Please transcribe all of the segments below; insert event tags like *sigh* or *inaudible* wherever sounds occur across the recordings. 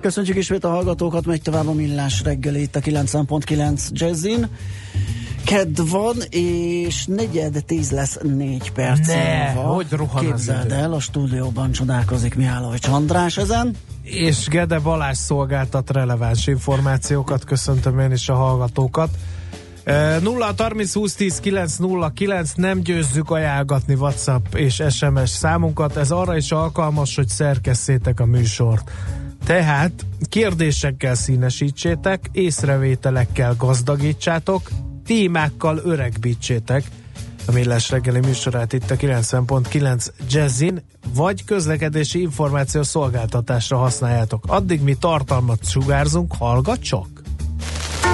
Köszönjük ismét a hallgatókat, megy tovább a millás reggeli itt a 90.9 Jazzin. Kedd van, és negyed tíz lesz négy perc Ne, hogy rohan Képzeld el, a stúdióban csodálkozik Mihály András ezen. És Gede Balázs szolgáltat releváns információkat, köszöntöm én is a hallgatókat. E, 0 30 20 10 9 0 9 nem győzzük ajánlgatni WhatsApp és SMS számunkat, ez arra is alkalmas, hogy szerkesszétek a műsort. Tehát kérdésekkel színesítsétek, észrevételekkel gazdagítsátok, témákkal öregbítsétek a Millás reggeli műsorát itt a 90.9 Jazzin, vagy közlekedési információ szolgáltatásra használjátok. Addig mi tartalmat sugárzunk, hallgat csak!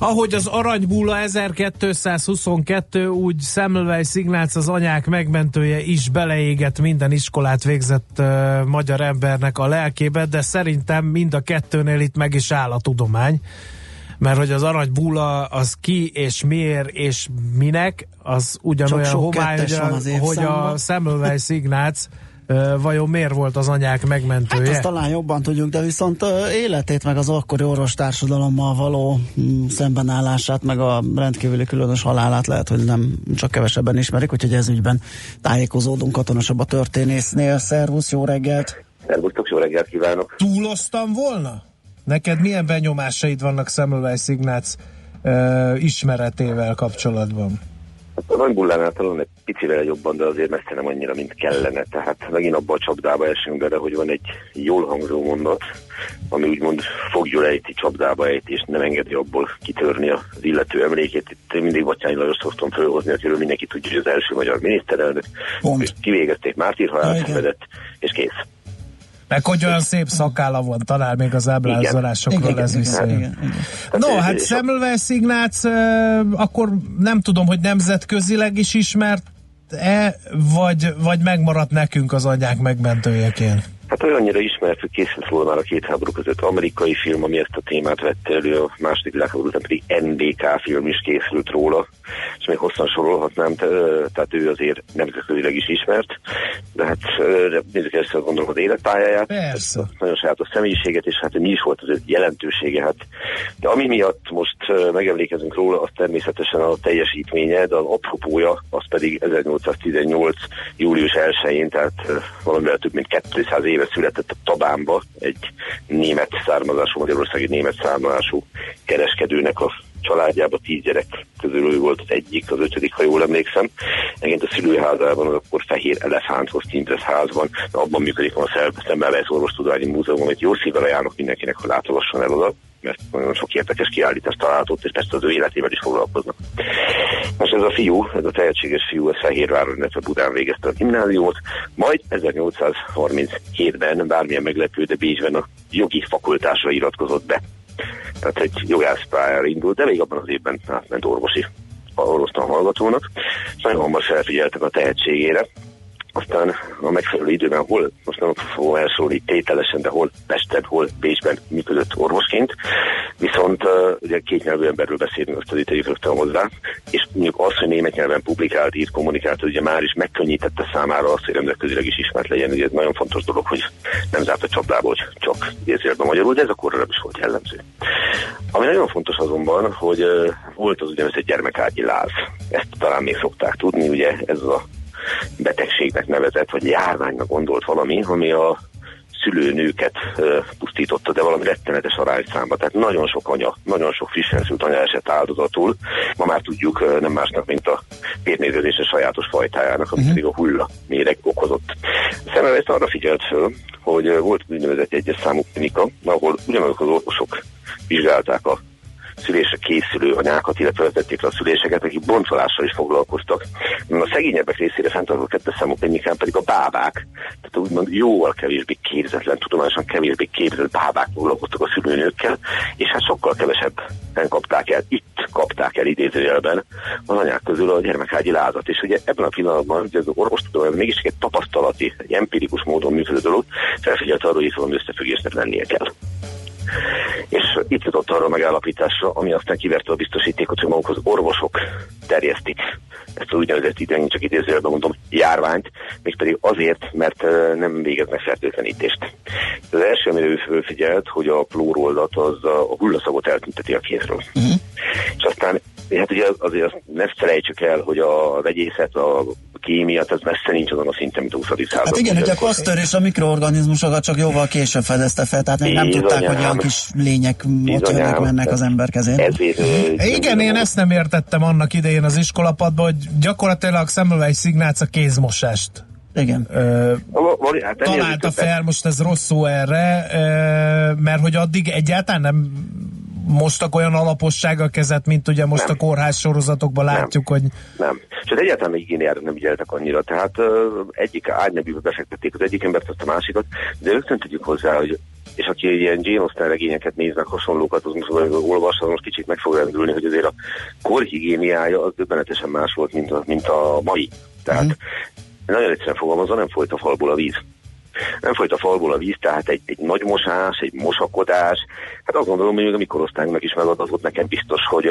Ahogy az aranybúla 1222, úgy Semmelweis Ignác az anyák megmentője is beleégett minden iskolát végzett uh, magyar embernek a lelkébe, de szerintem mind a kettőnél itt meg is áll a tudomány. Mert hogy az aranybúla az ki és miért és minek, az ugyanolyan homály, hogy a, hogy a. Semmelweis Ignác vajon miért volt az anyák Hát megmentője. azt talán jobban tudjuk, de viszont életét, meg az akkori orvostársadalommal való mm, szembenállását, meg a rendkívüli különös halálát lehet, hogy nem csak kevesebben ismerik, úgyhogy ez ügyben tájékozódunk katonasabb a történésznél. Szervusz, jó reggelt! Szervusztok, jó reggelt kívánok! túloztam volna? Neked milyen benyomásaid vannak Semmelweis Ignác uh, ismeretével kapcsolatban? Hát a Nagybullánál talán egy picivel jobban, de azért messze nem annyira, mint kellene. Tehát megint abba a csapdába esünk bele, hogy van egy jól hangzó mondat, ami úgymond fogjul ejti, csapdába ejti, és nem engedi abból kitörni az illető emlékét. Itt én mindig Batyányi Lajos szoktam fölhozni, akiről mindenki tudja, hogy az első magyar miniszterelnök. Pont. Kivégezték, mártírhalált szenvedett, és kész. Meg hogy olyan szép szakála van, talán még az ábrázolásokról ez vissza. No, Hát, hát Semmelweis Ignác, akkor nem tudom, hogy nemzetközileg is ismert e, vagy, vagy megmaradt nekünk az anyák megmentőjeként? Hát olyannyira ismert, hogy készült róla már a két háború között amerikai film, ami ezt a témát vette elő, a második világháború után pedig NDK film is készült róla, és még hosszan sorolhatnám, te- tehát ő azért nemzetközileg is ismert, de hát nézzük ezt gondolom az életpályáját, Persze. nagyon sajátos személyiséget, és hát mi is volt az ő jelentősége. Hát, de ami miatt most megemlékezünk róla, az természetesen a teljesítménye, de az apropója, az pedig 1818. július 1-én, tehát valamivel több mint 200 éve született a Tabánba egy német származású, magyarországi német származású kereskedőnek a családjában tíz gyerek közül ő volt az egyik, az ötödik, ha jól emlékszem. Egyébként a szülőházában, az akkor Fehér Elefánthoz címzett házban, abban működik a Szemmelweis Orvostudományi Múzeum, amit jó szívvel ajánlok mindenkinek, hogy látogasson el oda, mert nagyon sok érdekes kiállítást talált ott, és persze az ő életével is foglalkoznak. Most ez a fiú, ez a tehetséges fiú, ez Fehérváron, illetve Budán végezte a gimnáziumot, majd 1837-ben, bármilyen meglepő, de Bécsben a jogi fakultásra iratkozott be. Tehát egy jogász pályára indult, de még abban az évben átment orvosi orvostan hallgatónak, és nagyon hamar felfigyeltek a tehetségére, aztán a megfelelő időben hol, most nem fogom elszólni tételesen, de hol Pesten, hol Bécsben működött orvosként, viszont ugye két nyelvű emberről beszélünk, azt azért tegyük rögtön hozzá, és mondjuk az, hogy német nyelven publikált, írt, kommunikált, ugye már is megkönnyítette számára azt, hogy nemzetközileg is ismert legyen, ugye ez nagyon fontos dolog, hogy nem zárt a csapdába, hogy csak idézőjelben magyarul, de ez akkor nem is volt jellemző. Ami nagyon fontos azonban, hogy volt az úgynevezett gyermekágyi láz. Ezt talán még szokták tudni, ugye ez a betegségnek nevezett, vagy járványnak gondolt valami, ami a szülőnőket pusztította, de valami rettenetes arányszámba. Tehát nagyon sok anya, nagyon sok frissen szült anya esett áldozatul. Ma már tudjuk nem másnak, mint a vérmérgezése sajátos fajtájának, ami uh-huh. pedig a hulla méreg okozott. Szemmelweis arra figyelt föl, hogy volt úgynevezett egyes számú klinika, ahol ugyanazok az orvosok vizsgálták a szülésre készülő anyákat, illetve vezették le a szüléseket, akik boncolással is foglalkoztak. A szegényebbek részére fenntartó kettes számú klinikán pedig a bábák, tehát úgymond jóval kevésbé képzetlen, tudományosan kevésbé képzett bábák foglalkoztak a szülőnőkkel, és hát sokkal kevesebben kapták el, itt kapták el idézőjelben az anyák közül a gyermekágyi lázat. És ugye ebben a pillanatban, hogy az orvostudomány mégis egy tapasztalati, egy empirikus módon működő dolog, felfigyelt arra, hogy itt valami összefüggésnek lennie kell és itt jutott arra a megállapításra, ami aztán kiverte a biztosítékot, hogy maguk az orvosok terjesztik ezt az úgynevezett idején csak idézőjelben mondom járványt, mégpedig azért, mert nem végeznek fertőtlenítést. Az első, amire ő fölfigyelt, hogy a plóroldat az a hullaszagot eltünteti a kézről. Uh-huh. És aztán Hát ugye azért azt ne felejtsük el, hogy a vegyészet, a kémia, ez messze nincs azon a szinten, mint a 20. század. Hát igen, hogy a Pasteur és a mikroorganizmusokat csak jóval később fedezte fel, tehát még nem tudták, hogy olyan kis lények jönnek, mennek az ember kezén. Ezért, igen, én ezt nem értettem annak idején az iskolapadban, hogy gyakorlatilag Semmelweis Ignác a kézmosást igen. Ö, hát találta fel, most ez rossz szó erre, ö, mert hogy addig egyáltalán nem mostak olyan alapossággal kezet, mint ugye most nem. a kórház sorozatokban látjuk, nem. hogy... Nem. Az egyáltalán még igényára nem ügyeltek annyira. Tehát uh, egyik ágynebűbe befektették az egyik embert, azt a másikat, de rögtön tudjuk hozzá, hogy és aki ilyen Jane Austen regényeket néznek, hasonlókat, az most olvas, az most kicsit meg fog rendülni, hogy azért a korhigiéniája az döbbenetesen más volt, mint a, mint a mai. Tehát mm. nagyon egyszerűen fogalmazva, nem folyt a falból a víz nem folyt a falból a víz, tehát egy, egy nagy mosás, egy mosakodás. Hát azt gondolom, hogy a mi korosztályunknak is megadatott nekem biztos, hogy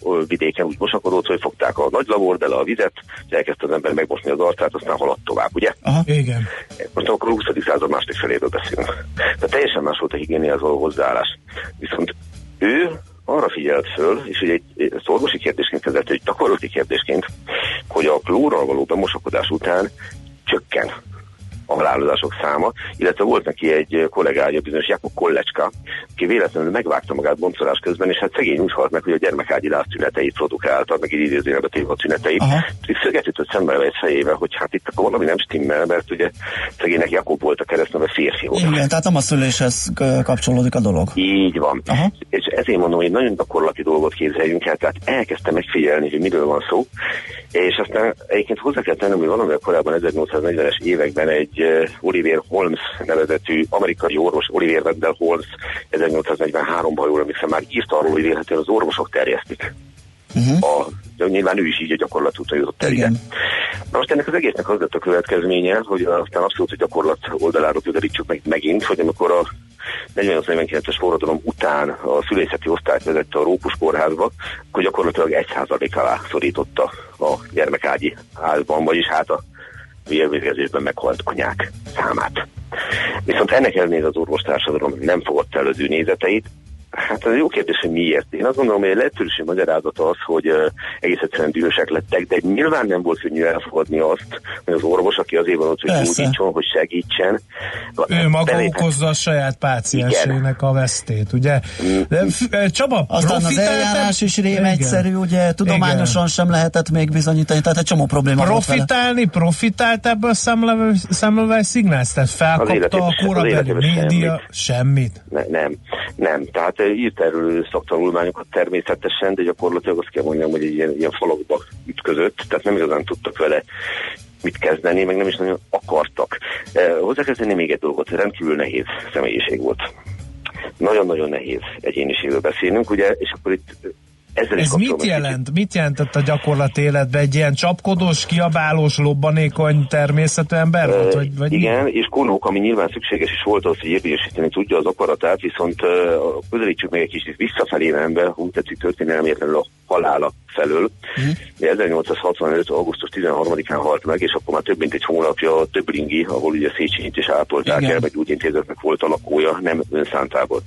uh, vidéken úgy mosakodott, hogy fogták a nagy lavordele a vizet, és elkezdte az ember megmosni az arcát, aztán haladt tovább, ugye? Aha, igen. Most akkor a 20. század második feléről beszélünk. Tehát teljesen más volt a higiéniához való hozzáállás. Viszont ő arra figyelt föl, és ugye egy, egy orvosi kérdésként kezelte, egy gyakorlati kérdésként, hogy a klórral való bemosakodás után csökken a halálozások száma, illetve volt neki egy kollégája, bizonyos Jakob Kollecska, aki véletlenül megvágta magát boncolás közben, és hát szegény úgy halt meg, hogy a gyermekágyi tüneteit produkálta, meg így idézőjelbe téve a tüneteit. Szöget ütött szemben egy fejével, hogy hát itt akkor valami nem stimmel, mert ugye szegénynek Jakob volt a keresztneve férfi volt. Igen, tehát nem a szüléshez kapcsolódik a dolog. Így van. Aha. És ezért mondom, hogy nagyon gyakorlati dolgot képzeljünk el, tehát elkezdtem megfigyelni, hogy miről van szó, és aztán egyébként hozzá kell tennem, hogy valamivel korábban 1840-es években egy Oliver Holmes nevezetű amerikai orvos, Oliver Wendell Holmes 1843-ban, jól emlékszem, már írt arról, hogy élhetően az orvosok terjesztik. Uh-huh. A, de nyilván ő is így a gyakorlat után jutott el. Igen. Na most ennek az egésznek az lett a következménye, hogy aztán abszolút a gyakorlat oldaláról közelítsük meg megint, hogy amikor a 48-49-es forradalom után a szülészeti osztályt vezette a Rókus kórházba, akkor gyakorlatilag egy százalék alá szorította a gyermekágyi házban, vagyis hát a vérvérgezésben meghalt anyák számát. Viszont ennek ellenére az orvostársadalom nem fogadta el az ő nézeteit, Hát ez jó kérdés, hogy miért. Én azt gondolom, hogy egy lehetőség magyarázata az, hogy uh, egész egyszerűen dühösek lettek, de nyilván nem volt könnyű elfogadni azt, hogy az orvos, aki azért van ott, hogy gyógyítson, hogy segítsen. Ő maga Belét, okozza a saját páciensének a vesztét, ugye? Mm. De, Csaba, Aztán az eljárás is rém egyszerű, ugye tudományosan Igen. sem lehetett még bizonyítani, tehát egy csomó probléma Profitálni, profitált ebből Semmelweis Signals? Tehát felkapta a korabeli média semmit? Ne, nem, nem. Tehát írt erről szaktanulmányokat természetesen, de gyakorlatilag azt kell mondjam, hogy egy ilyen, ilyen falakba ütközött, tehát nem igazán tudtak vele mit kezdeni, meg nem is nagyon akartak. Eh, hozzákezdeni még egy dolgot, rendkívül nehéz személyiség volt. Nagyon-nagyon nehéz egyéniségről beszélnünk, ugye, és akkor itt ezzel Ez mit jelent? Mit jelentett a gyakorlati életben? Egy ilyen csapkodós, kiabálós, lobbanékony természetű ember volt? Vagy, vagy igen, mi? és konók, ami nyilván szükséges is volt az, hogy érvényesíteni tudja az akaratát, viszont uh, közelítsük meg egy kicsit visszafelé ember, úgy tetszik történelmétlenül a halála felől. Uh-huh. 1865. augusztus 13-án halt meg, és akkor már több mint egy hónapja Többringi, ahol ugye Széchenyit is ápolták Igen. el, meg úgy intézetnek volt a lakója, nem önszántából.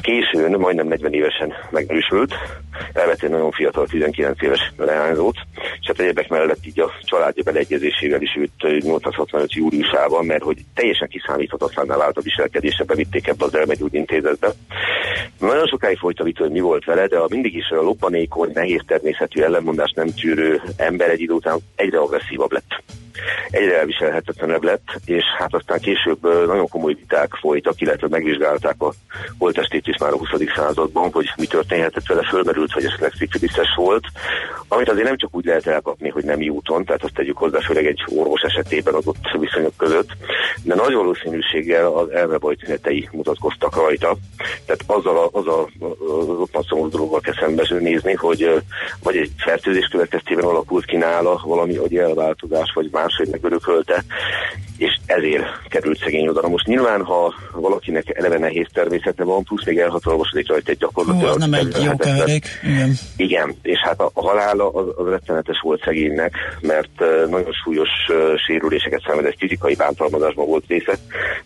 Későn, majdnem 40 évesen megnősült, elvett egy nagyon fiatal, 19 éves leányzót, és hát egyebek mellett így a családja beleegyezésével is őt 865 júliusában, mert hogy teljesen kiszámíthatatlanná vált a viselkedése, bevitték ebbe az elmegyógyintézetbe. Nagyon sokáig folyt a vita, hogy mi volt vele, de a mindig is a loppanékony, nehéz természetű ellenmondást nem tűrő ember egy idő után egyre agresszívabb lett egyre elviselhetetlenebb lett, és hát aztán később nagyon komoly viták folytak, illetve megvizsgálták a holtestét is már a 20. században, hogy mi történhetett vele, fölmerült, hogy esetleg szifiliszes volt, amit azért nem csak úgy lehet elkapni, hogy nem úton, tehát azt tegyük hozzá, főleg egy orvos esetében adott viszonyok között, de nagy valószínűséggel az elmebaj tünetei mutatkoztak rajta, tehát azzal a, az a, az szomorú dologgal kell hogy vagy egy fertőzés következtében alakult ki nála valami agy elváltozás, vagy más máshogy megörökölte, és ezért került szegény oda. Most nyilván, ha valakinek eleve nehéz természete van, plusz még elhatalmasodik rajta egy gyakorlatilag... Ó, nem egy jó keverék. Igen. Igen, és hát a, a halála az, az rettenetes volt szegénynek, mert uh, nagyon súlyos uh, sérüléseket szenvedett, fizikai bántalmazásban volt része.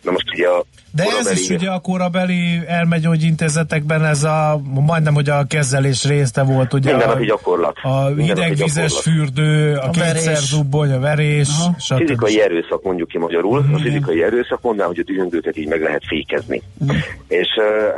Na most ugye a de ez is ugye a korabeli elmegyógyintézetekben ez a majdnem, hogy a kezelés részte volt, ugye Minden a, gyakorlat. a idegvizes fürdő, a, a kétszer zubbony, a verés, a Fizikai erőszak mondjuk ki magyarul, uh-huh. a fizikai erőszak mondanám, hogy a dühöngőket így meg lehet fékezni. Uh-huh. És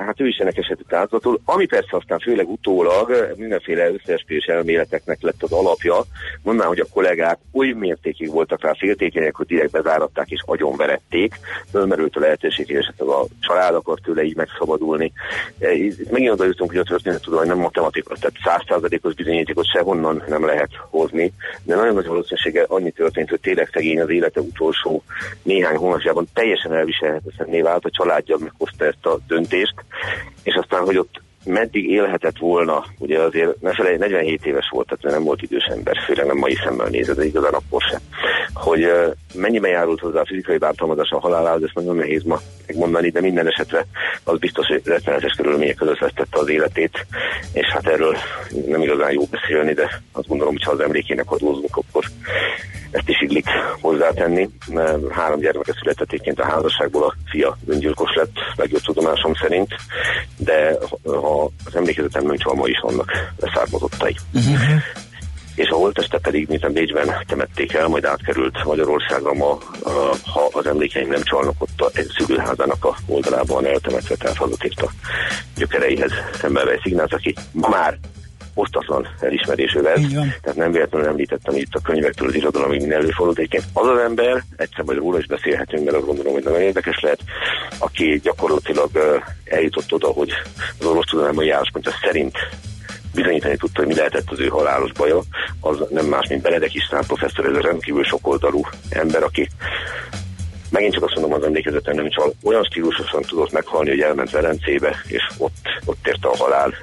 hát ő is ennek esetett áldozatul, ami persze aztán főleg utólag mindenféle összeesküvés elméleteknek lett az alapja, mondanám, hogy a kollégák oly mértékig voltak rá féltékenyek, hogy direkt bezáratták és agyonverették, fölmerült a lehetőség, és esetleg a család akar tőle így megszabadulni. E, itt megint oda jutunk, hogy a történettudomány nem matematika, tehát százszázalékos bizonyítékot sehonnan nem lehet hozni, de nagyon nagy valószínűséggel annyi történt, hogy tényleg szegény az élete utolsó néhány hónapjában teljesen elviselhetetlenné vált, a családja meghozta ezt a döntést, és aztán, hogy ott meddig élhetett volna, ugye azért ne felej, 47 éves volt, tehát nem volt idős ember, főleg nem mai szemmel nézett, de igazán akkor sem. Hogy mennyiben járult hozzá a fizikai bántalmazás a halálához, ezt nagyon nehéz ma megmondani, de minden esetre az biztos, hogy rettenetes körülmények között vesztette az életét, és hát erről nem igazán jó beszélni, de azt gondolom, hogy ha az emlékének adózunk, akkor ezt is illik hozzátenni. Három gyermeke született a házasságból, a fia öngyilkos lett, legjobb tudomásom szerint, de ha az emlékezetem nem csal, ma is vannak leszármazottai. Uh-huh. És a holteste pedig, mint Bécsben temették el, majd átkerült Magyarországra ma, ha az emlékeim nem csalnak, ott a szülőházának a oldalában eltemetve, tehát hazatért a gyökereihez szembe Ignác, aki ma már osztatlan elismerésű lesz. Tehát nem véletlenül említettem itt a könyvektől az irodalomig minden előfordult. Egyébként az az ember, egyszer majd róla is beszélhetünk, mert azt gondolom, hogy nagyon érdekes lehet, aki gyakorlatilag eljutott oda, hogy az orvostudományi álláspontja szerint bizonyítani tudta, hogy mi lehetett az ő halálos baja, az nem más, mint Benedek István professzor, ez a rendkívül sokoldalú ember, aki megint csak azt mondom, az emlékezetem nem csak olyan stílusosan tudott meghalni, hogy elment Velencébe, és ott, ott érte a halál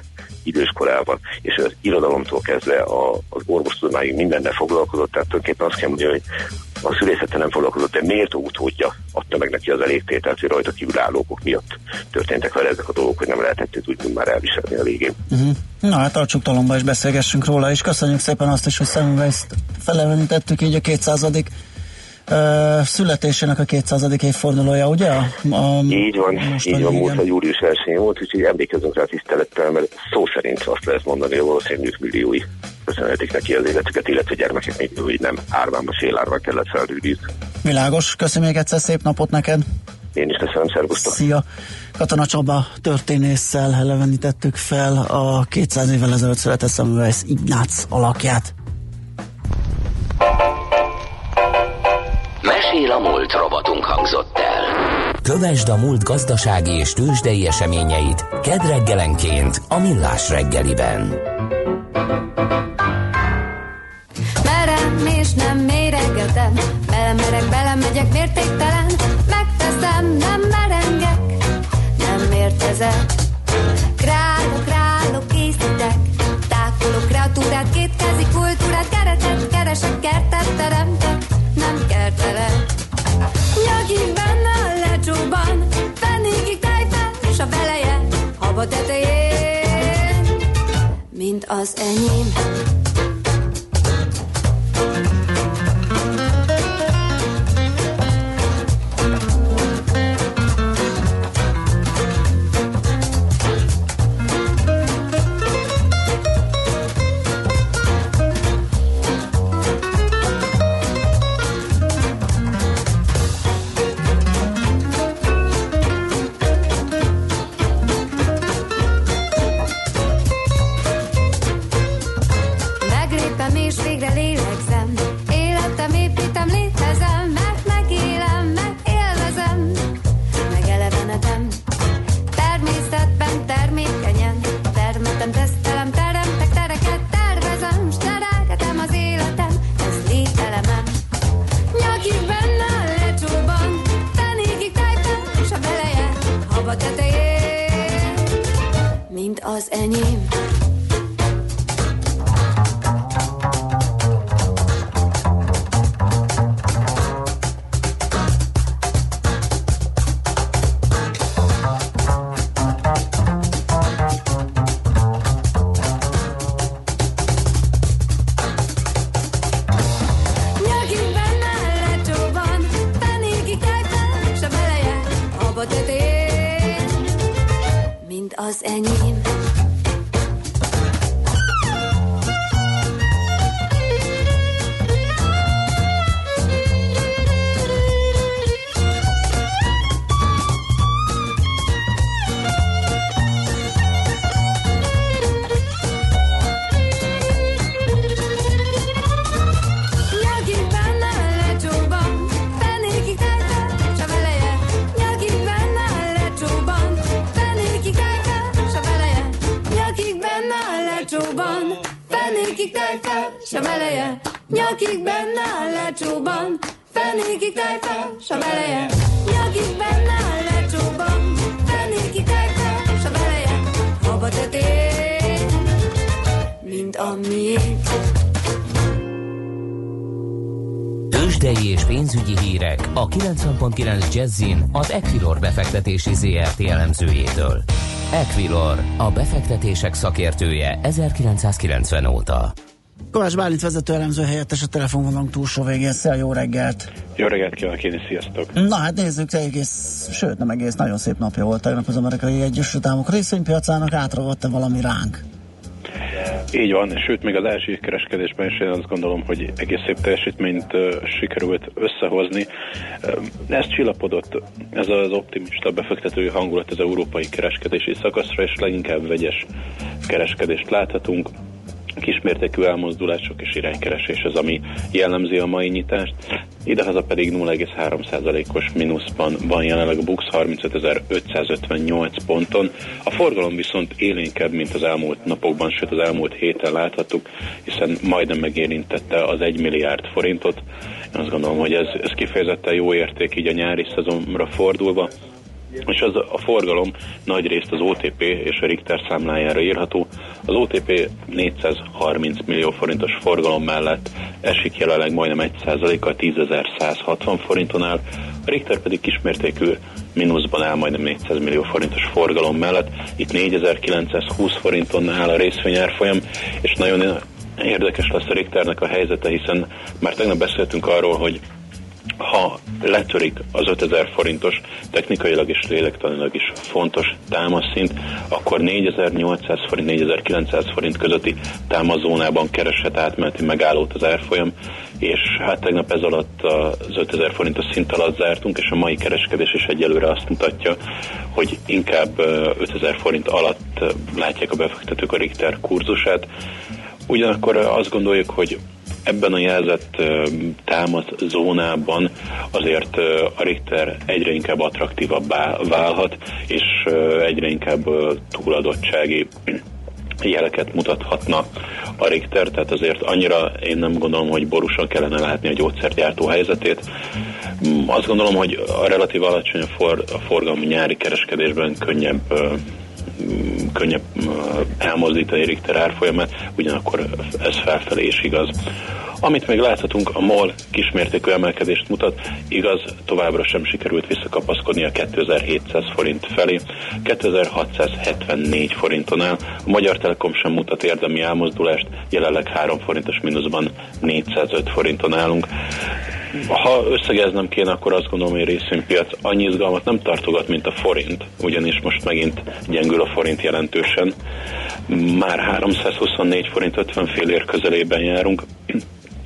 idős korában, és az irodalomtól kezdve a, az orvostudományig mindennel foglalkozott, tehát tulajdonképpen azt kell mondani, hogy a szülészettel nem foglalkozott, de miért utódja adta meg neki az elégtételt, hogy rajta kívülállókok miatt történtek vele ezek a dolgok, hogy nem lehetett őt úgy már elviselni a végén. Uh-huh. Na hát tartsuk talomba és beszélgessünk róla, és köszönjük szépen azt is, hogy szemünkbe ezt felelevenítettük így a 200 Uh, születésének a 200. évfordulója, ugye? A, így van, így van, múlt a július 1 volt, úgyhogy emlékezünk rá tisztelettel, mert szó szerint azt lehet mondani, hogy valószínűleg milliói köszönhetik neki az életüket, illetve gyermekek még nem árvánba, félárván kellett felrűdízni. Világos, köszönöm még egyszer, szép napot neked! Én is köszönöm, szervusztok! Szia! Katona Csaba történésszel elevenítettük fel a 200 évvel ezelőtt született Semmelweis Ignác alakját. Mesél a múlt robotunk hangzott el. Kövesd a múlt gazdasági és tőzsdei eseményeit kedd reggelenként a Millás reggeliben. Merem és nem méregetem, belemerek, belemegyek mértéktelen, az enyém. 90.9 Jazzin az Equilor befektetési ZRT elemzőjétől. Equilor, a befektetések szakértője 1990 óta. Kovács Bálint vezető elemző helyettes a telefonvonalunk túlsó végén. Szia, jó reggelt! Jó reggelt kívánok én is, sziasztok! Na hát nézzük, egész, sőt nem egész, nagyon szép napja volt tegnap az amerikai Egyesült Államok részvénypiacának, átravott-e valami ránk? Így van, sőt, még az első kereskedésben is én azt gondolom, hogy egész szép teljesítményt sikerült összehozni. Ez csillapodott, ez az optimista befektetői hangulat az európai kereskedési szakaszra, és leginkább vegyes kereskedést láthatunk kismértékű elmozdulások és iránykeresés az, ami jellemzi a mai nyitást. Idehaza pedig 0,3%-os mínuszban van jelenleg a BUX 35.558 ponton. A forgalom viszont élénkebb, mint az elmúlt napokban, sőt az elmúlt héten láthattuk, hiszen majdnem megérintette az 1 milliárd forintot. Én azt gondolom, hogy ez, ez kifejezetten jó érték így a nyári szezonra fordulva és az a forgalom nagy részt az OTP és a Richter számlájára írható. Az OTP 430 millió forintos forgalom mellett esik jelenleg majdnem 1%-kal 10.160 forinton áll, a Richter pedig kismértékű mínuszban áll majdnem 400 millió forintos forgalom mellett. Itt 4920 forinton áll a részvényárfolyam, és nagyon érdekes lesz a Richternek a helyzete, hiszen már tegnap beszéltünk arról, hogy ha letörik az 5000 forintos, technikailag és lélektanilag is fontos támaszszint, akkor 4800 forint, 4900 forint közötti támaszónában kereshet átmeneti megállót az árfolyam, és hát tegnap ez alatt az 5000 forintos szint alatt zártunk, és a mai kereskedés is egyelőre azt mutatja, hogy inkább 5000 forint alatt látják a befektetők a Richter kurzusát. Ugyanakkor azt gondoljuk, hogy ebben a jelzett támad zónában azért a Richter egyre inkább attraktívabbá válhat, és egyre inkább túladottsági jeleket mutathatna a Richter, tehát azért annyira én nem gondolom, hogy borúsan kellene látni a gyógyszergyártó helyzetét. Mm, azt gondolom, hogy a relatív alacsony a, for, a forgalmi nyári kereskedésben könnyebb könnyebb elmozdítani Richter árfolyamát, ugyanakkor ez felfelé is igaz. Amit még láthatunk, a MOL kismértékű emelkedést mutat, igaz, továbbra sem sikerült visszakapaszkodni a 2700 forint felé, 2674 forinton áll, a Magyar Telekom sem mutat érdemi elmozdulást, jelenleg 3 forintos mínuszban 405 forinton állunk. Ha összegeznem kéne, akkor azt gondolom, hogy a részvénypiac annyi izgalmat nem tartogat, mint a forint, ugyanis most megint gyengül a forint jelentősen. Már 324 forint 50 fél ér közelében járunk,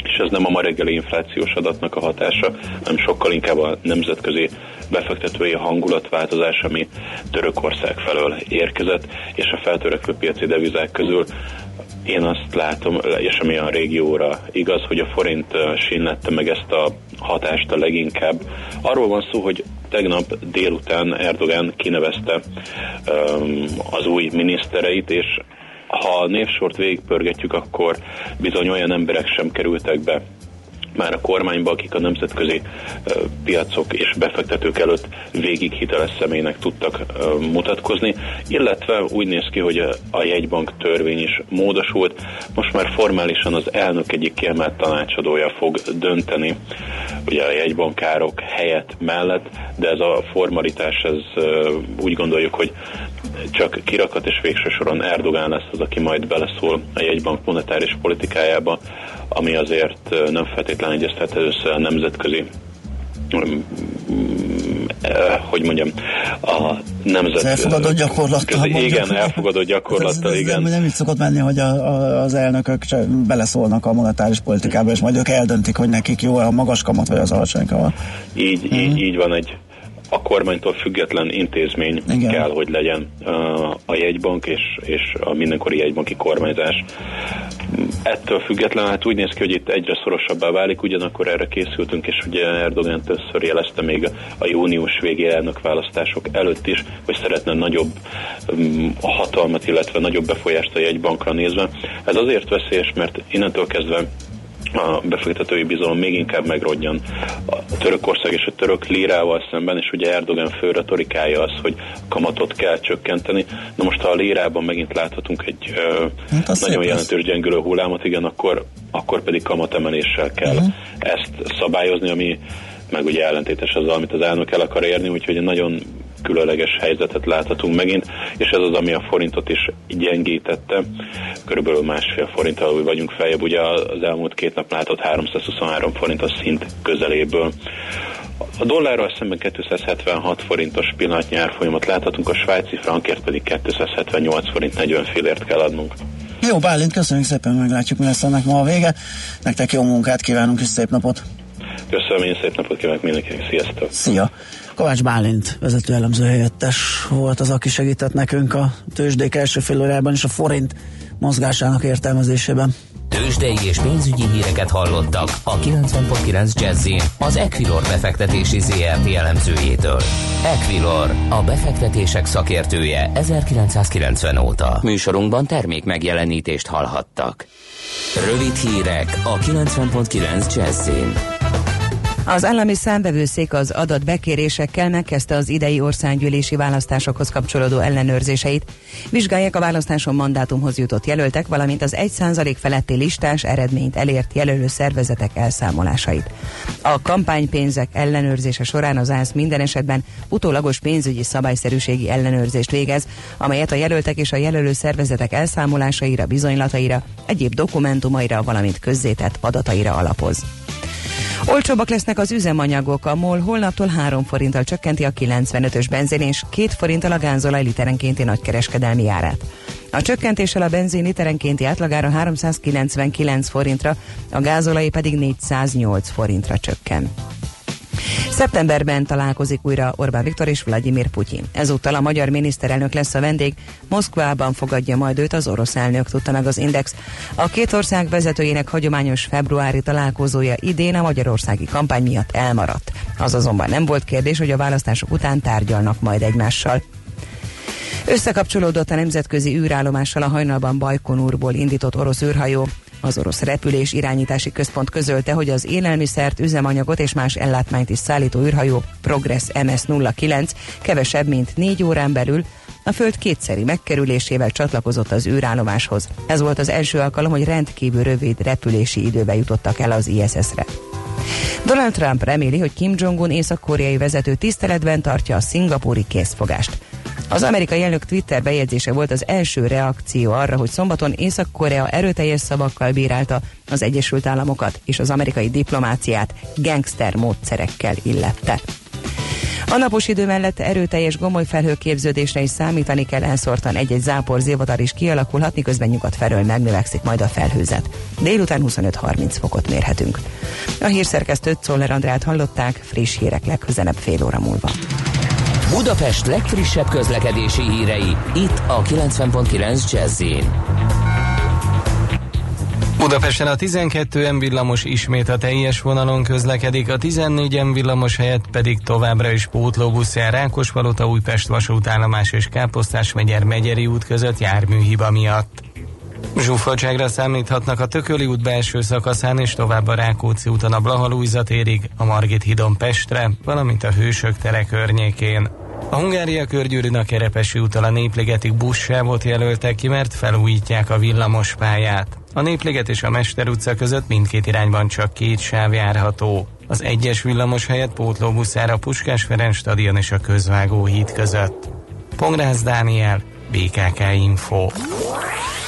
és ez nem a ma reggeli inflációs adatnak a hatása, hanem sokkal inkább a nemzetközi befektetői hangulatváltozás, ami Törökország felől érkezett, és a feltörekvő piaci devizák közül én azt látom, és ami a régióra igaz, hogy a forint sínlette meg ezt a hatást a leginkább. Arról van szó, hogy tegnap délután Erdogan kinevezte um, az új minisztereit, és ha a névsort végigpörgetjük, akkor bizony olyan emberek sem kerültek be már a kormányba, akik a nemzetközi piacok és befektetők előtt végig hiteles személynek tudtak mutatkozni, illetve úgy néz ki, hogy a jegybank törvény is módosult. Most már formálisan az elnök egyik kiemelt tanácsadója fog dönteni ugye a jegybankárok helyett mellett, de ez a formalitás, ez úgy gondoljuk, hogy csak kirakat és végső soron Erdogán lesz az, aki majd beleszól a jegybank monetáris politikájába, ami azért nem feltétlenül egyeztethető össze a nemzetközi hogy mondjam, a nemzet... Az elfogadott gyakorlattal. Közi, igen, elfogadott gyakorlattal, ez, ez, igen. Nem, nem így szokott menni, hogy a, a, az elnökök beleszólnak a monetáris politikába, és majd ők eldöntik, hogy nekik jó a magas kamat, vagy az alacsony kamat. Így, mm. így, így van egy a kormánytól független intézmény Igen. kell, hogy legyen a jegybank és, és a mindenkori jegybanki kormányzás. Ettől függetlenül hát úgy néz ki, hogy itt egyre szorosabbá válik, ugyanakkor erre készültünk, és ugye Erdogan többször jelezte még a június végi elnökválasztások előtt is, hogy szeretne nagyobb a hatalmat, illetve nagyobb befolyást a jegybankra nézve. Ez azért veszélyes, mert innentől kezdve a befektetői bizalom még inkább megrodjan a Törökország és a török lírával szemben, és ugye Erdogan fő retorikája az, hogy kamatot kell csökkenteni. Na most ha a lírában megint láthatunk egy hát nagyon jelentős gyengülő hullámot, igen, akkor, akkor pedig kamatemeléssel kell uh-huh. ezt szabályozni, ami meg ugye ellentétes azzal, amit az elnök el akar érni, úgyhogy nagyon különleges helyzetet láthatunk megint, és ez az, ami a forintot is gyengítette. Körülbelül másfél forinttal vagyunk feljebb, ugye az elmúlt két nap látott 323 forint a szint közeléből. A dollárral szemben 276 forintos pillanatnyi árfolyamat láthatunk, a svájci frankért pedig 278 forint 40 félért kell adnunk. Jó, Bálint, köszönjük szépen, meglátjuk, mi lesz ennek ma a vége. Nektek jó munkát kívánunk, és szép napot! Köszönöm, én szép napot kívánok mindenkinek, sziasztok! Szia! Kovács Bálint vezető elemző helyettes volt az, aki segített nekünk a tőzsdék első fél és a forint mozgásának értelmezésében. Tőzsdei és pénzügyi híreket hallottak a 90.9 jazz az Equilor befektetési ZRT elemzőjétől. Equilor, a befektetések szakértője 1990 óta. Műsorunkban termék megjelenítést hallhattak. Rövid hírek a 90.9 jazz az állami számbevőszék az adatbekérésekkel megkezdte az idei országgyűlési választásokhoz kapcsolódó ellenőrzéseit. Vizsgálják a választáson mandátumhoz jutott jelöltek, valamint az 1% feletti listás eredményt elért jelölő szervezetek elszámolásait. A kampánypénzek ellenőrzése során az ÁSZ minden esetben utólagos pénzügyi szabályszerűségi ellenőrzést végez, amelyet a jelöltek és a jelölő szervezetek elszámolásaira, bizonylataira, egyéb dokumentumaira, valamint közzétett adataira alapoz. Olcsóbbak lesznek az üzemanyagok, a MOL holnaptól 3 forinttal csökkenti a 95-ös benzin és 2 forinttal a gázolaj literenkénti nagykereskedelmi árát. A csökkentéssel a benzin literenkénti átlagára 399 forintra, a gázolaj pedig 408 forintra csökken. Szeptemberben találkozik újra Orbán Viktor és Vladimir Putyin. Ezúttal a magyar miniszterelnök lesz a vendég, Moszkvában fogadja majd őt az orosz elnök, tudta meg az Index. A két ország vezetőjének hagyományos februári találkozója idén a magyarországi kampány miatt elmaradt. Az azonban nem volt kérdés, hogy a választások után tárgyalnak majd egymással. Összekapcsolódott a nemzetközi űrállomással a hajnalban Bajkonúrból indított orosz űrhajó. Az orosz repülés irányítási központ közölte, hogy az élelmiszert, üzemanyagot és más ellátmányt is szállító űrhajó Progress MS-09 kevesebb, mint négy órán belül a Föld kétszeri megkerülésével csatlakozott az űrállomáshoz. Ez volt az első alkalom, hogy rendkívül rövid repülési időbe jutottak el az ISS-re. Donald Trump reméli, hogy Kim Jong-un észak-koreai vezető tiszteletben tartja a szingapúri készfogást. Az amerikai elnök Twitter bejegyzése volt az első reakció arra, hogy szombaton Észak-Korea erőteljes szavakkal bírálta az Egyesült Államokat és az amerikai diplomáciát gangster módszerekkel illette. A napos idő mellett erőteljes gomoly felhőképződésre is számítani kell, elszórtan egy-egy zápor zévatar is kialakulhat, miközben nyugat felől megnövekszik majd a felhőzet. Délután 25-30 fokot mérhetünk. A hírszerkesztőt Czoller Andrát hallották, friss hírek legközelebb fél óra múlva. Budapest legfrissebb közlekedési hírei, itt a 90.9 jazz Budapesten a 12 M villamos ismét a teljes vonalon közlekedik, a 14 M villamos helyett pedig továbbra is pótlóbusz jár Rákospalota, Újpest vasútállomás és Káposztás megyer Megyeri út között járműhiba miatt. Zsúfoltságra számíthatnak a Tököli út belső szakaszán és tovább a Rákóczi úton a Blahalújza térig, a Margit hídon Pestre, valamint a Hősök tere környékén. A Hungária körgyűrűn a Kerepesi úton a Népligetig buszsávot jelöltek ki, mert felújítják a villamos pályát. A Népliget és a Mester utca között mindkét irányban csak két sáv járható. Az egyes villamos helyett pótlóbuszára Puskás Ferenc stadion és a Közvágó híd között. Pongrász Dániel, BKK Info.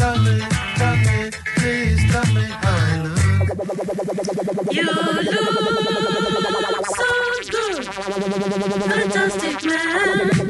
tell please I. You look so good, fantastic man.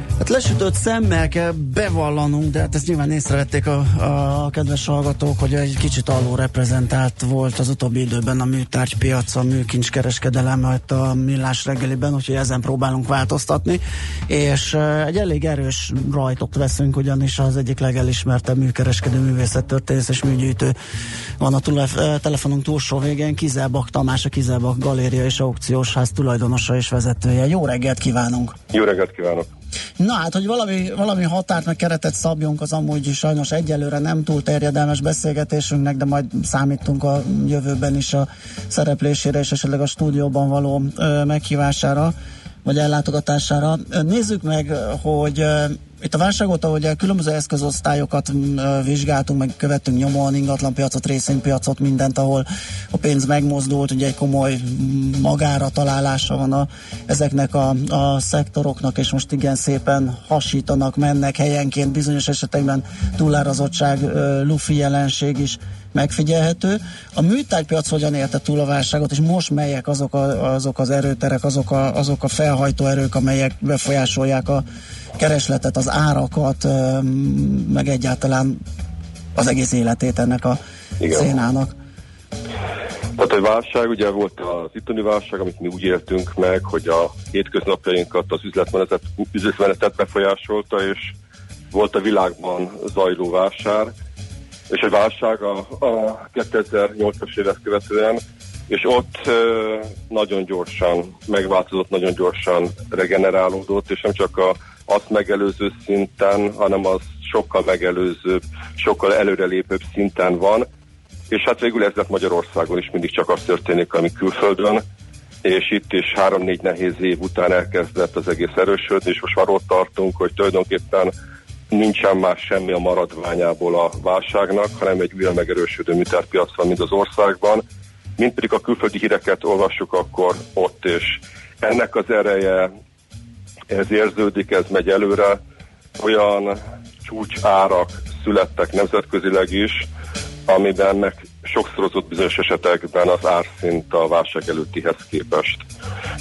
Hát lesütött szemmel kell bevallanunk, de hát ezt nyilván észrevették a, a kedves hallgatók, hogy egy kicsit alul reprezentált volt az utóbbi időben a műtárgypiac, a műkincskereskedelem mert a millás reggeliben, úgyhogy ezen próbálunk változtatni, és egy elég erős rajtot veszünk, ugyanis az egyik legelismertebb műkereskedő művészettörténész és műgyűjtő van a túl, telefonunk túlsó végén, Kizelbak Tamás, a Kizelbak Galéria és Aukciós Ház tulajdonosa és vezetője. Jó reggelt kívánunk! Jó reggelt kívánok! Na hát, hogy valami, valami határt meg keretet szabjunk, az amúgy sajnos egyelőre nem túl terjedelmes beszélgetésünknek, de majd számítunk a jövőben is a szereplésére és esetleg a stúdióban való ö, meghívására vagy ellátogatására. Nézzük meg, hogy itt a válság óta ugye különböző eszközosztályokat vizsgáltunk, meg követtünk nyomon, ingatlanpiacot, részvénypiacot, mindent, ahol a pénz megmozdult, ugye egy komoly magára találása van a, ezeknek a, a szektoroknak, és most igen szépen hasítanak, mennek helyenként, bizonyos esetekben túlárazottság, lufi jelenség is megfigyelhető. A műtárgypiac hogyan élte túl a válságot, és most melyek azok, a, azok az erőterek, azok a, azok a felhajtó erők, amelyek befolyásolják a keresletet, az árakat, meg egyáltalán az egész életét ennek a Igen. szénának. Tehát a válság, ugye volt az itteni válság, amit mi úgy éltünk meg, hogy a hétköznapjainkat az üzletmenetet, üzletmenetet befolyásolta, és volt a világban zajló vásár, és egy válság a, a 2008-as évet követően, és ott nagyon gyorsan megváltozott, nagyon gyorsan regenerálódott, és nem csak a, azt megelőző szinten, hanem az sokkal megelőzőbb, sokkal előrelépőbb szinten van, és hát végül ez lett Magyarországon is mindig csak az történik, ami külföldön, és itt is három-négy nehéz év után elkezdett az egész erősödni, és most már ott tartunk, hogy tulajdonképpen nincsen már semmi a maradványából a válságnak, hanem egy újra megerősödő műtárpiac van, mint az országban. Mint pedig a külföldi híreket olvassuk, akkor ott is. Ennek az ereje, ez érződik, ez megy előre. Olyan csúcs árak születtek nemzetközileg is, amiben meg sokszorozott bizonyos esetekben az árszint a válság előttihez képest.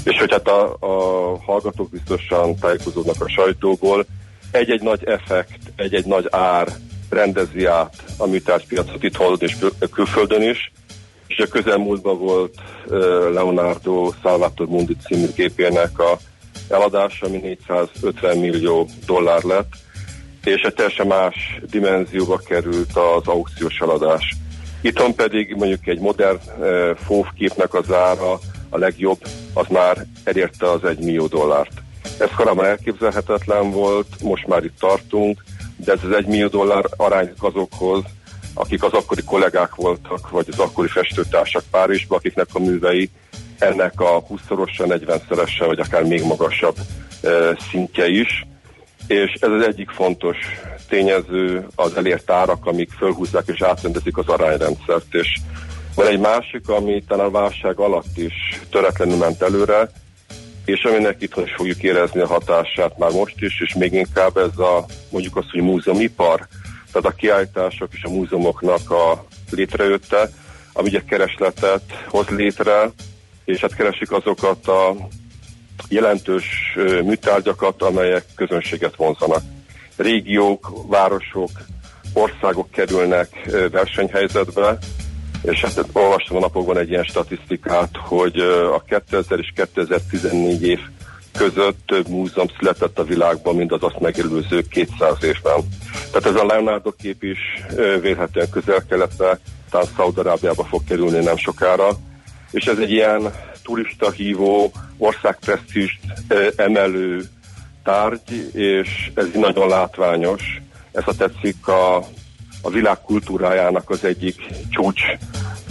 És hogy hát a, a hallgatók biztosan tájékozódnak a sajtóból, egy-egy nagy effekt, egy-egy nagy ár rendezi át a műtárgypiacot itthon és külföldön is, és a közelmúltban volt Leonardo Salvator Mundi című képének a eladása, ami 450 millió dollár lett, és egy teljesen más dimenzióba került az aukciós eladás. Itthon pedig mondjuk egy modern FOV képnek az ára, a legjobb, az már elérte az egy millió dollárt. Ez korábban elképzelhetetlen volt, most már itt tartunk, de ez az egy millió dollár arány azokhoz, akik az akkori kollégák voltak, vagy az akkori festőtársak Párizsban, akiknek a művei ennek a 20-szorosa, 40-szerese, vagy akár még magasabb e, szintje is. És ez az egyik fontos tényező az elért árak, amik fölhúzzák és átrendezik az arányrendszert. És van egy másik, ami talán a válság alatt is töretlenül ment előre, és aminek itt is fogjuk érezni a hatását már most is, és még inkább ez a mondjuk azt, hogy múzeumipar, tehát a kiállítások és a múzeumoknak a létrejötte, ami ugye keresletet hoz létre, és hát keresik azokat a jelentős műtárgyakat, amelyek közönséget vonzanak. Régiók, városok, országok kerülnek versenyhelyzetbe, és hát olvastam a napokban egy ilyen statisztikát, hogy a 2000 és 2014 év között több múzeum született a világban, mint az azt megelőző 200 évben. Tehát ez a Leonardo kép is vélhetően közel-keletre, talán Szaudarábiába fog kerülni nem sokára, és ez egy ilyen turista hívó, országpresztist emelő tárgy, és ez nagyon látványos. Ez a tetszik a a világ kultúrájának az egyik csúcs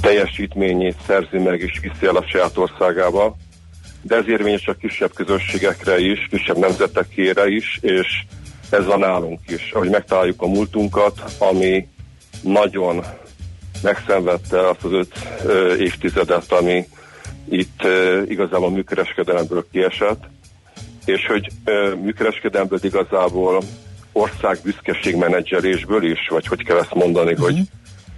teljesítményét szerzi meg és viszi el a saját országába, de ez érvényes a kisebb közösségekre is, kisebb nemzetekére is, és ez van nálunk is, ahogy megtaláljuk a múltunkat, ami nagyon megszenvedte azt az öt ö, évtizedet, ami itt ö, igazából műkereskedelemből kiesett, és hogy ö, műkereskedelemből igazából ország büszkeségmenedzselésből is, vagy hogy kell ezt mondani, uh-huh. hogy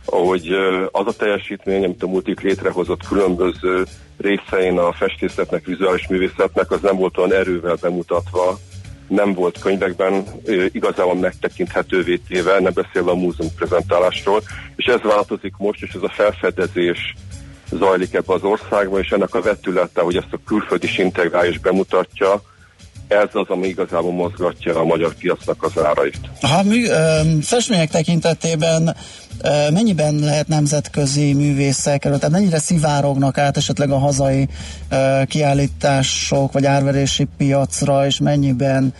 hogy az a teljesítmény, amit a multik létrehozott különböző részein a festészetnek, vizuális művészetnek, az nem volt olyan erővel bemutatva, nem volt könyvekben igazából megtekinthetővé téve, nem beszélve a múzeum prezentálásról, és ez változik most, és ez a felfedezés zajlik ebbe az országba, és ennek a vetülete, hogy ezt a külföldi is integrál és bemutatja, ez az, ami igazából mozgatja a magyar piacnak az árait. Ha mű, festmények tekintetében mennyiben lehet nemzetközi művészek, tehát mennyire szivárognak át esetleg a hazai kiállítások vagy árverési piacra, és mennyiben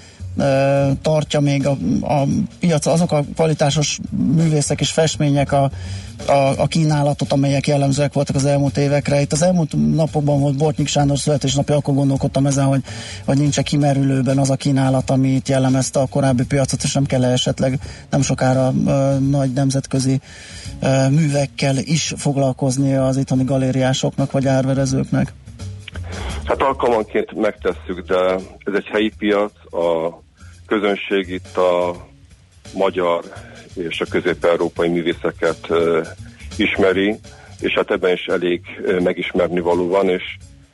tartja még a, a piac, azok a kvalitásos művészek és festmények a, a, a kínálatot, amelyek jellemzőek voltak az elmúlt évekre. Itt az elmúlt napokban volt Bortnyik Sándor születésnapja, akkor gondolkodtam ezen, hogy, hogy nincs -e kimerülőben az a kínálat, ami itt jellemezte a korábbi piacot, és nem kell esetleg nem sokára ö, nagy nemzetközi ö, művekkel is foglalkozni az itthoni galériásoknak vagy árverezőknek. Hát alkalmanként megtesszük, de ez egy helyi piac, a közönség itt a magyar és a közép-európai művészeket ismeri, és hát ebben is elég megismerni való van, és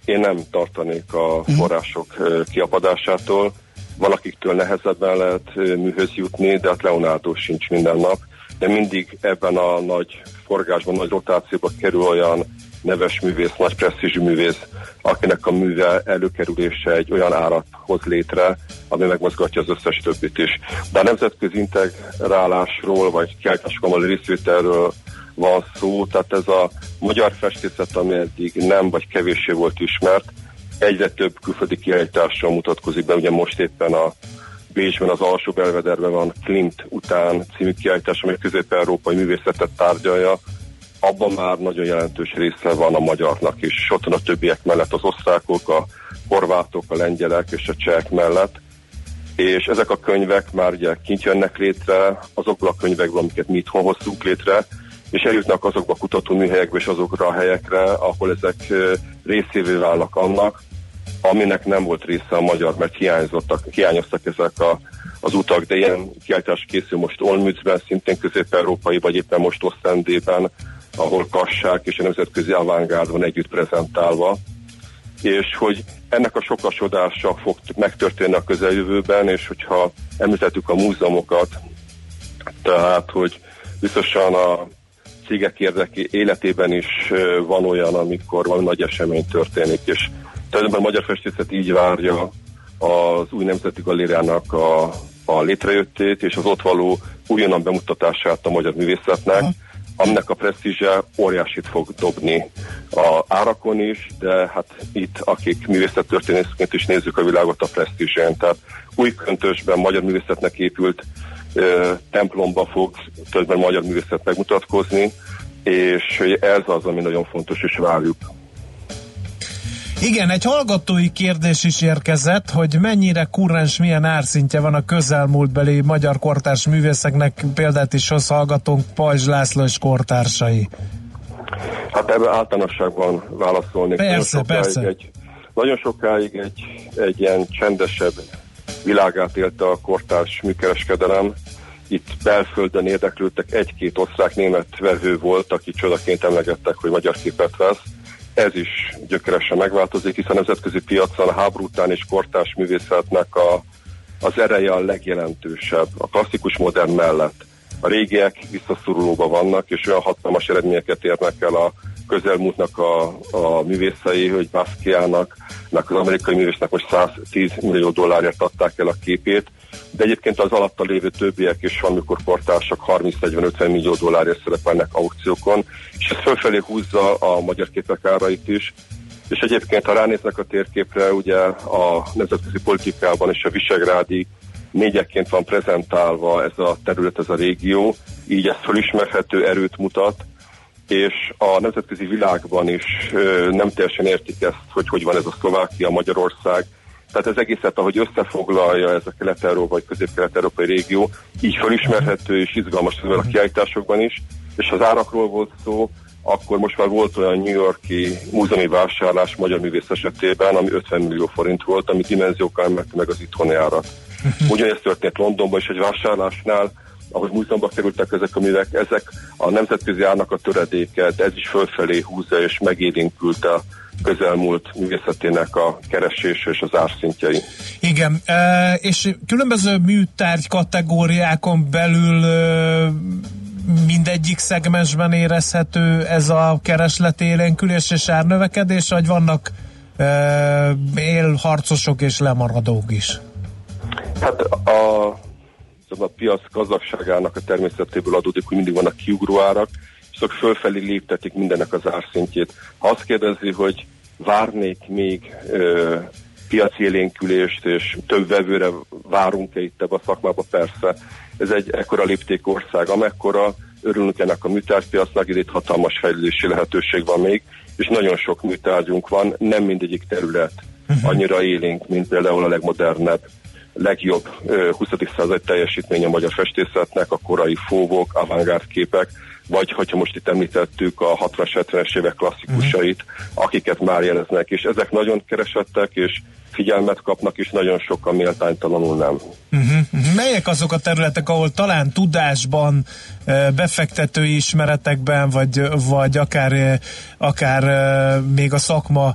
én nem tartanék a mhm. források kiapadásától. Valakiktől nehezebben lehet műhöz jutni, de hát Leonardo sincs minden nap. De mindig ebben a nagy forgásban, nagy rotációban kerül olyan neves művész, nagy presztízsű művész, akinek a műve előkerülése egy olyan árat hoz létre, ami megmozgatja az összes többit is. De a nemzetközi integrálásról, vagy kiállításokon részvételről van szó, tehát ez a magyar festészet, ami eddig nem vagy kevéssé volt ismert, egyre több külföldi kiállítással mutatkozik be, ugye most éppen a Bécsben az alsó belvederben van Klimt után című kiállítás, ami közép-európai művészetet tárgyalja, abban már nagyon jelentős része van a magyarnak is, és ott a többiek mellett az osztrákok, a horvátok, a lengyelek és a csehek mellett, és ezek a könyvek már ugye kint jönnek létre, azokból a könyvekből, amiket mi itthon hoztunk létre, és eljutnak azokba a kutatóműhelyekbe és azokra a helyekre, ahol ezek részévé válnak annak, aminek nem volt része a magyar, mert hiányzottak, hiányoztak ezek a, az utak, de ilyen kiállítás készül most Olmützben, szintén közép-európai, vagy éppen most Osztendében, ahol kassák és a nemzetközi avantgárd van együtt prezentálva, és hogy ennek a sokasodása fog megtörténni a közeljövőben, és hogyha említettük a múzeumokat, tehát, hogy biztosan a cégek érdeki életében is van olyan, amikor valami nagy esemény történik, és tulajdonképpen a Magyar Festészet így várja az új nemzeti galériának a, a létrejöttét, és az ott való újonnan bemutatását a magyar művészetnek, uh-huh aminek a presztízse óriásit fog dobni a árakon is, de hát itt, akik művészettörténészként is nézzük a világot a presztízsén, tehát új köntösben magyar művészetnek épült ö, templomba fog többben magyar művészet megmutatkozni, és ez az, ami nagyon fontos, és várjuk. Igen, egy hallgatói kérdés is érkezett, hogy mennyire kurrens, milyen árszintje van a közelmúltbeli magyar kortárs művészeknek, példát is hoz hallgatónk Pajzs László és kortársai. Hát ebben általánosságban válaszolnék. Persze, nagyon persze. Egy, nagyon sokáig egy, egy ilyen csendesebb világát élte a kortárs műkereskedelem. Itt belföldön érdeklődtek egy-két osztrák-német vevő volt, aki csodaként emlegettek, hogy magyar képet vesz ez is gyökeresen megváltozik, hiszen a nemzetközi piacon a háború után és kortás művészetnek a, az ereje a legjelentősebb, a klasszikus modern mellett. A régiek visszaszorulóban vannak, és olyan hatalmas eredményeket érnek el a közelmúltnak a, a művészei, hogy Basquiának, az amerikai művésznek most 110 millió dollárért adták el a képét, de egyébként az alatta lévő többiek is van, amikor portársak 30-40-50 millió dollárért szerepelnek aukciókon, és ez fölfelé húzza a magyar képek árait is, és egyébként, ha ránéznek a térképre, ugye a nemzetközi politikában és a Visegrádi négyekként van prezentálva ez a terület, ez a régió, így ez fölismerhető erőt mutat, és a nemzetközi világban is nem teljesen értik ezt, hogy hogy van ez a Szlovákia, Magyarország, tehát ez egészet, ahogy összefoglalja ez a kelet-európai vagy közép-kelet-európai régió, így felismerhető és izgalmas ezzel a kiállításokban is, és az árakról volt szó, akkor most már volt olyan New Yorki múzeumi vásárlás magyar művész esetében, ami 50 millió forint volt, ami dimenziókkal emelte meg az itthoni árat. Ugyanezt történt Londonban is egy vásárlásnál, ahogy múzeumban kerültek ezek a művek, ezek a nemzetközi árnak a töredéke, ez is fölfelé húzza és megélénkült a közelmúlt művészetének a keresése és az árszintjei. Igen, e, és különböző műtárgy kategóriákon belül e, mindegyik szegmensben érezhető ez a keresletélénkülés és árnövekedés, vagy vannak e, élharcosok és lemaradók is? Hát a, a piac gazdagságának a természetéből adódik, hogy mindig vannak kiugró árak, és azok fölfelé léptetik mindennek az árszintjét. Ha azt kérdezi, hogy várnék még ö, piaci élénkülést, és több vevőre várunk-e itt ebbe a szakmába, persze. Ez egy ekkora léptékország, amekkora örülünk ennek a műtárgypiacnak, itt hatalmas fejlődési lehetőség van még, és nagyon sok műtárgyunk van, nem mindegyik terület mhm. annyira élénk, mint például a legmodernebb legjobb 20. század teljesítmény a magyar festészetnek, a korai fóvok, avantgárd képek, vagy hogyha most itt említettük a 60-70-es évek klasszikusait, uh-huh. akiket már jeleznek, és ezek nagyon keresettek, és figyelmet kapnak, és nagyon sokan méltánytalanul nem. Uh-huh. Melyek azok a területek, ahol talán tudásban, befektetői ismeretekben, vagy, vagy akár, akár még a szakma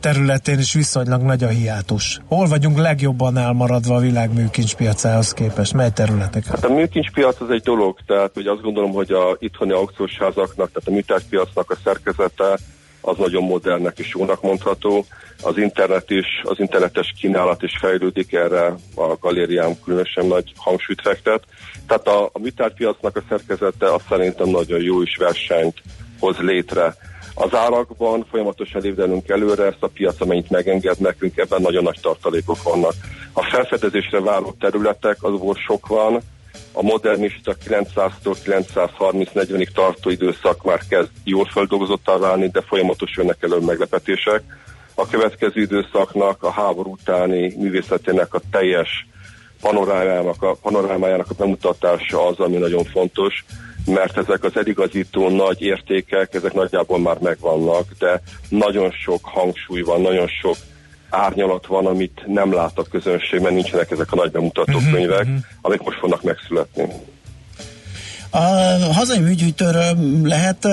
területén is viszonylag nagy a hiátus? Hol vagyunk legjobban elmaradva a világ műkincspiacához képest? Mely területek? Hát a műkincspiac az egy dolog, tehát hogy azt gondolom, hogy a itthoni aukciósházaknak, tehát a műtárgypiacnak a szerkezete az nagyon modernnek és jónak mondható. Az internet is, az internetes kínálat is fejlődik, erre a galériám különösen nagy hangsúlyt fektet. Tehát a, a műtárgypiacnak a szerkezete azt szerintem nagyon jó is versenyt hoz létre. Az árakban folyamatosan lépdelünk előre, ezt a piac, amennyit megenged nekünk, ebben nagyon nagy tartalékok vannak. A felfedezésre váró területek, azból sok van, a modernista 900-tól 930-40-ig tartó időszak már kezd jól feldolgozottá válni, de folyamatos jönnek elő meglepetések. A következő időszaknak, a háború utáni művészetének a teljes panorámájának a, panorámájának a bemutatása az, ami nagyon fontos, mert ezek az eligazító nagy értékek, ezek nagyjából már megvannak, de nagyon sok hangsúly van, nagyon sok árnyalat van, amit nem lát a közönség, mert nincsenek ezek a nagy bemutató uh-huh, könyvek, uh-huh. amik most fognak megszületni. A hazai műgyűjtőről lehet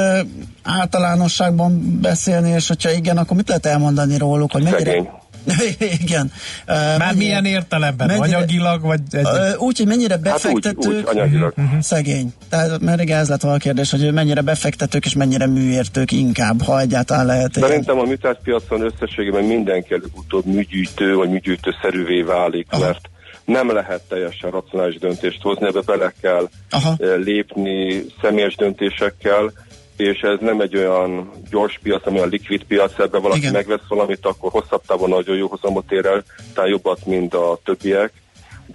általánosságban beszélni, és hogyha igen, akkor mit lehet elmondani róluk, hogy mennyire... Szegény *laughs* Igen. Már mennyire, milyen értelemben? Mennyire, anyagilag? Vagy egy... Úgy, hogy mennyire befektetők... Hát úgy, úgy, anyagilag. Uh-huh. Szegény. Tehát, mert igen, ez lett a kérdés, hogy mennyire befektetők és mennyire műértők inkább, ha egyáltalán lehet. Szerintem a műtárgypiacon összességében mindenki előbb-utóbb műgyűjtő vagy műgyűjtőszerűvé válik, Aha. mert nem lehet teljesen racionális döntést hozni, ebbe bele kell Aha. lépni személyes döntésekkel, és ez nem egy olyan gyors piac, nem olyan likvid piac, ebben valaki Igen. megvesz valamit, akkor hosszabb távon nagyon jó hozamot ér el, tehát jobbat, mint a többiek,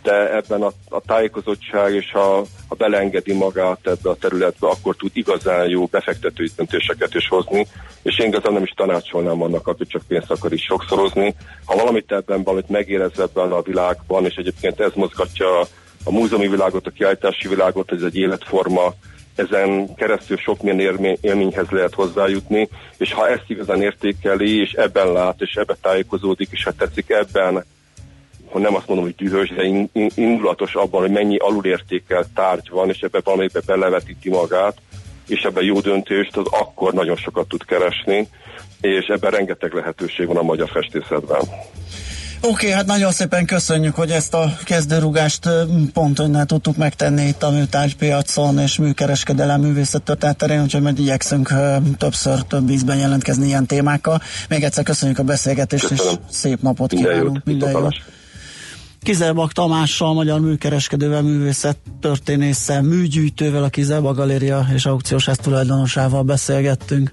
de ebben a, a tájékozottság és ha, ha belengedi magát ebbe a területbe, akkor tud igazán jó befektetői döntéseket is hozni, és én igazán nem is tanácsolnám annak, aki csak pénzt akar is sokszorozni. Ha valamit ebben valamit megérez ebben a világban, és egyébként ez mozgatja a múzeumi világot, a kiállítási világot, ez egy életforma, ezen keresztül sok milyen élményhez lehet hozzájutni, és ha ezt igazán értékeli, és ebben lát, és ebben tájékozódik, és ha tetszik ebben, ha nem azt mondom, hogy dühös, de indulatos abban, hogy mennyi alulértékelt tárgy van, és ebbe valamelyikbe belevetíti magát, és ebben jó döntést, az akkor nagyon sokat tud keresni, és ebben rengeteg lehetőség van a magyar festészetben. Oké, okay, hát nagyon szépen köszönjük, hogy ezt a kezdőrugást pont önnel tudtuk megtenni itt a műtárgypiacon és műkereskedelem művészet terén, úgyhogy majd igyekszünk többször, több vízben jelentkezni ilyen témákkal. Még egyszer köszönjük a beszélgetést, Köszönöm. és szép napot kívánunk. Minden jót. Kizelbak Tamással, magyar műkereskedővel, művészet történésszel, műgyűjtővel, a Kizelbak Galéria és aukciós tulajdonosával beszélgettünk.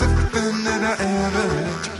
sipping that I ever had.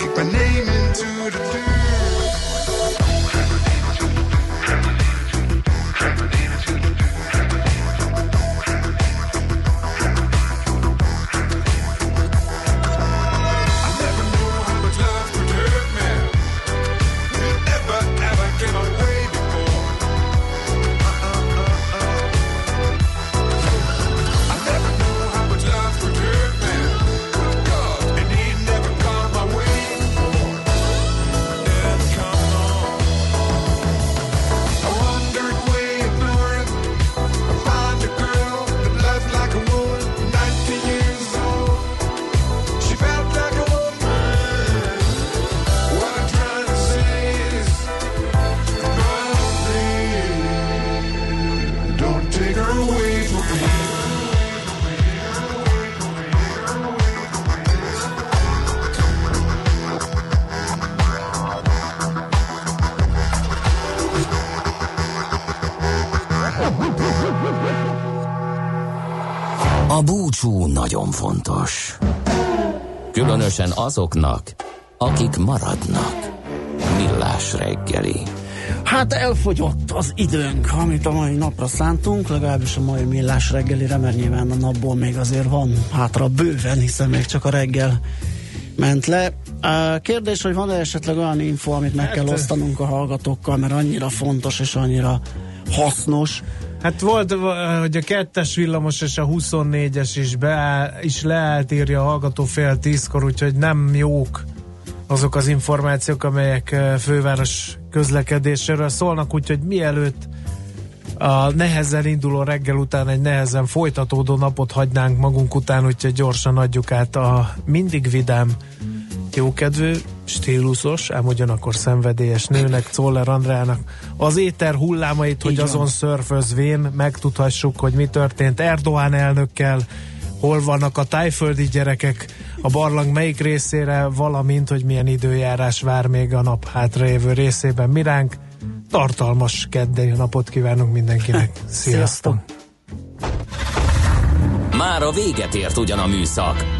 Nagyon fontos. Különösen azoknak, akik maradnak. Millás reggeli. Hát elfogyott az időnk, amit a mai napra szántunk, legalábbis a mai millás reggelire, mert nyilván a napból még azért van hátra bőven, hiszen még csak a reggel ment le. A kérdés, hogy van-e esetleg olyan info, amit meg hát, kell osztanunk a hallgatókkal, mert annyira fontos és annyira hasznos, Hát volt, hogy a kettes villamos és a 24-es is, beáll, is leállt, írja a hallgató fél tízkor, úgyhogy nem jók azok az információk, amelyek főváros közlekedéséről szólnak, úgyhogy mielőtt a nehezen induló reggel után egy nehezen folytatódó napot hagynánk magunk után, úgyhogy gyorsan adjuk át a mindig vidám jókedvű, stílusos, ám ugyanakkor szenvedélyes nőnek, Czoller Andrának az éter hullámait, hogy azon szörfözvén megtudhassuk, hogy mi történt Erdoğan elnökkel, hol vannak a tájföldi gyerekek, a barlang melyik részére, valamint, hogy milyen időjárás vár még a nap hátraévő részében miránk. Tartalmas keddei napot kívánunk mindenkinek. *laughs* Sziasztok! Sziasztok. Már a véget ért ugyan a műszak,